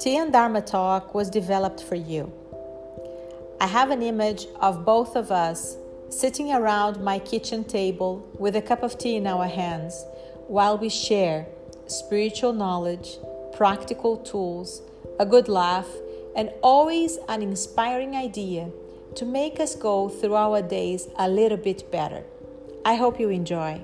Tea and Dharma Talk was developed for you. I have an image of both of us sitting around my kitchen table with a cup of tea in our hands while we share spiritual knowledge, practical tools, a good laugh, and always an inspiring idea to make us go through our days a little bit better. I hope you enjoy.